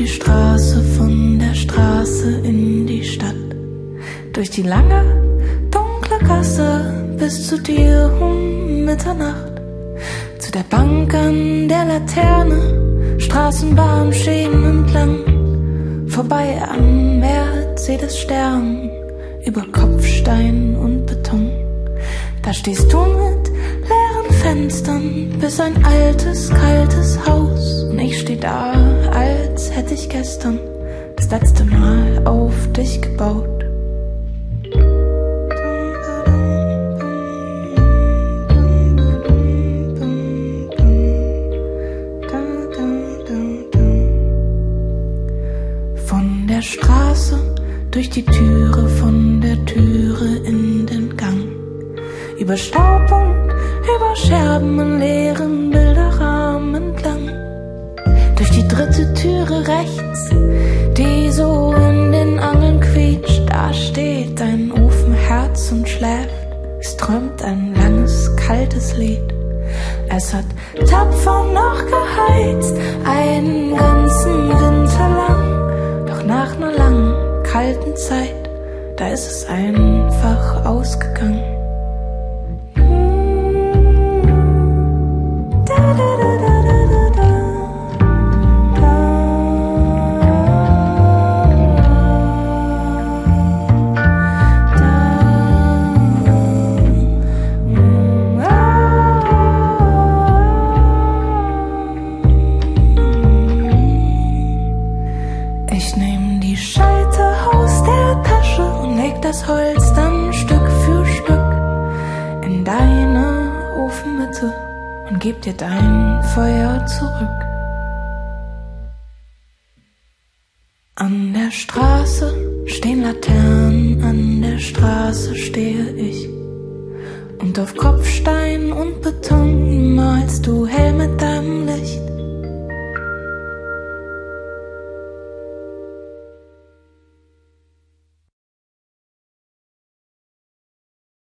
die Straße von der Straße in die Stadt. Durch die lange, dunkle Gasse bis zu dir um Mitternacht. Zu der Bank an der Laterne, Straßenbahn Schienen entlang. Vorbei an Mercedes Stern, über Kopfstein und Beton. Da stehst du mit leeren Fenstern, bis ein altes, kaltes da, als hätte ich gestern das letzte Mal auf dich gebaut. Von der Straße durch die Türe, von der Türe in den Gang. Über Staub und über Scherben in leeren Bilderrahmen träumt ein langes, kaltes Lied. Es hat tapfer noch geheizt, einen ganzen Winter lang. Doch nach einer langen, kalten Zeit, da ist es einfach ausgegangen. Das Holz dann Stück für Stück in deine Ofenmitte und geb dir dein Feuer zurück. An der Straße stehen Laternen, an der Straße stehe ich. Und auf Kopfstein und Beton malst du hell mit.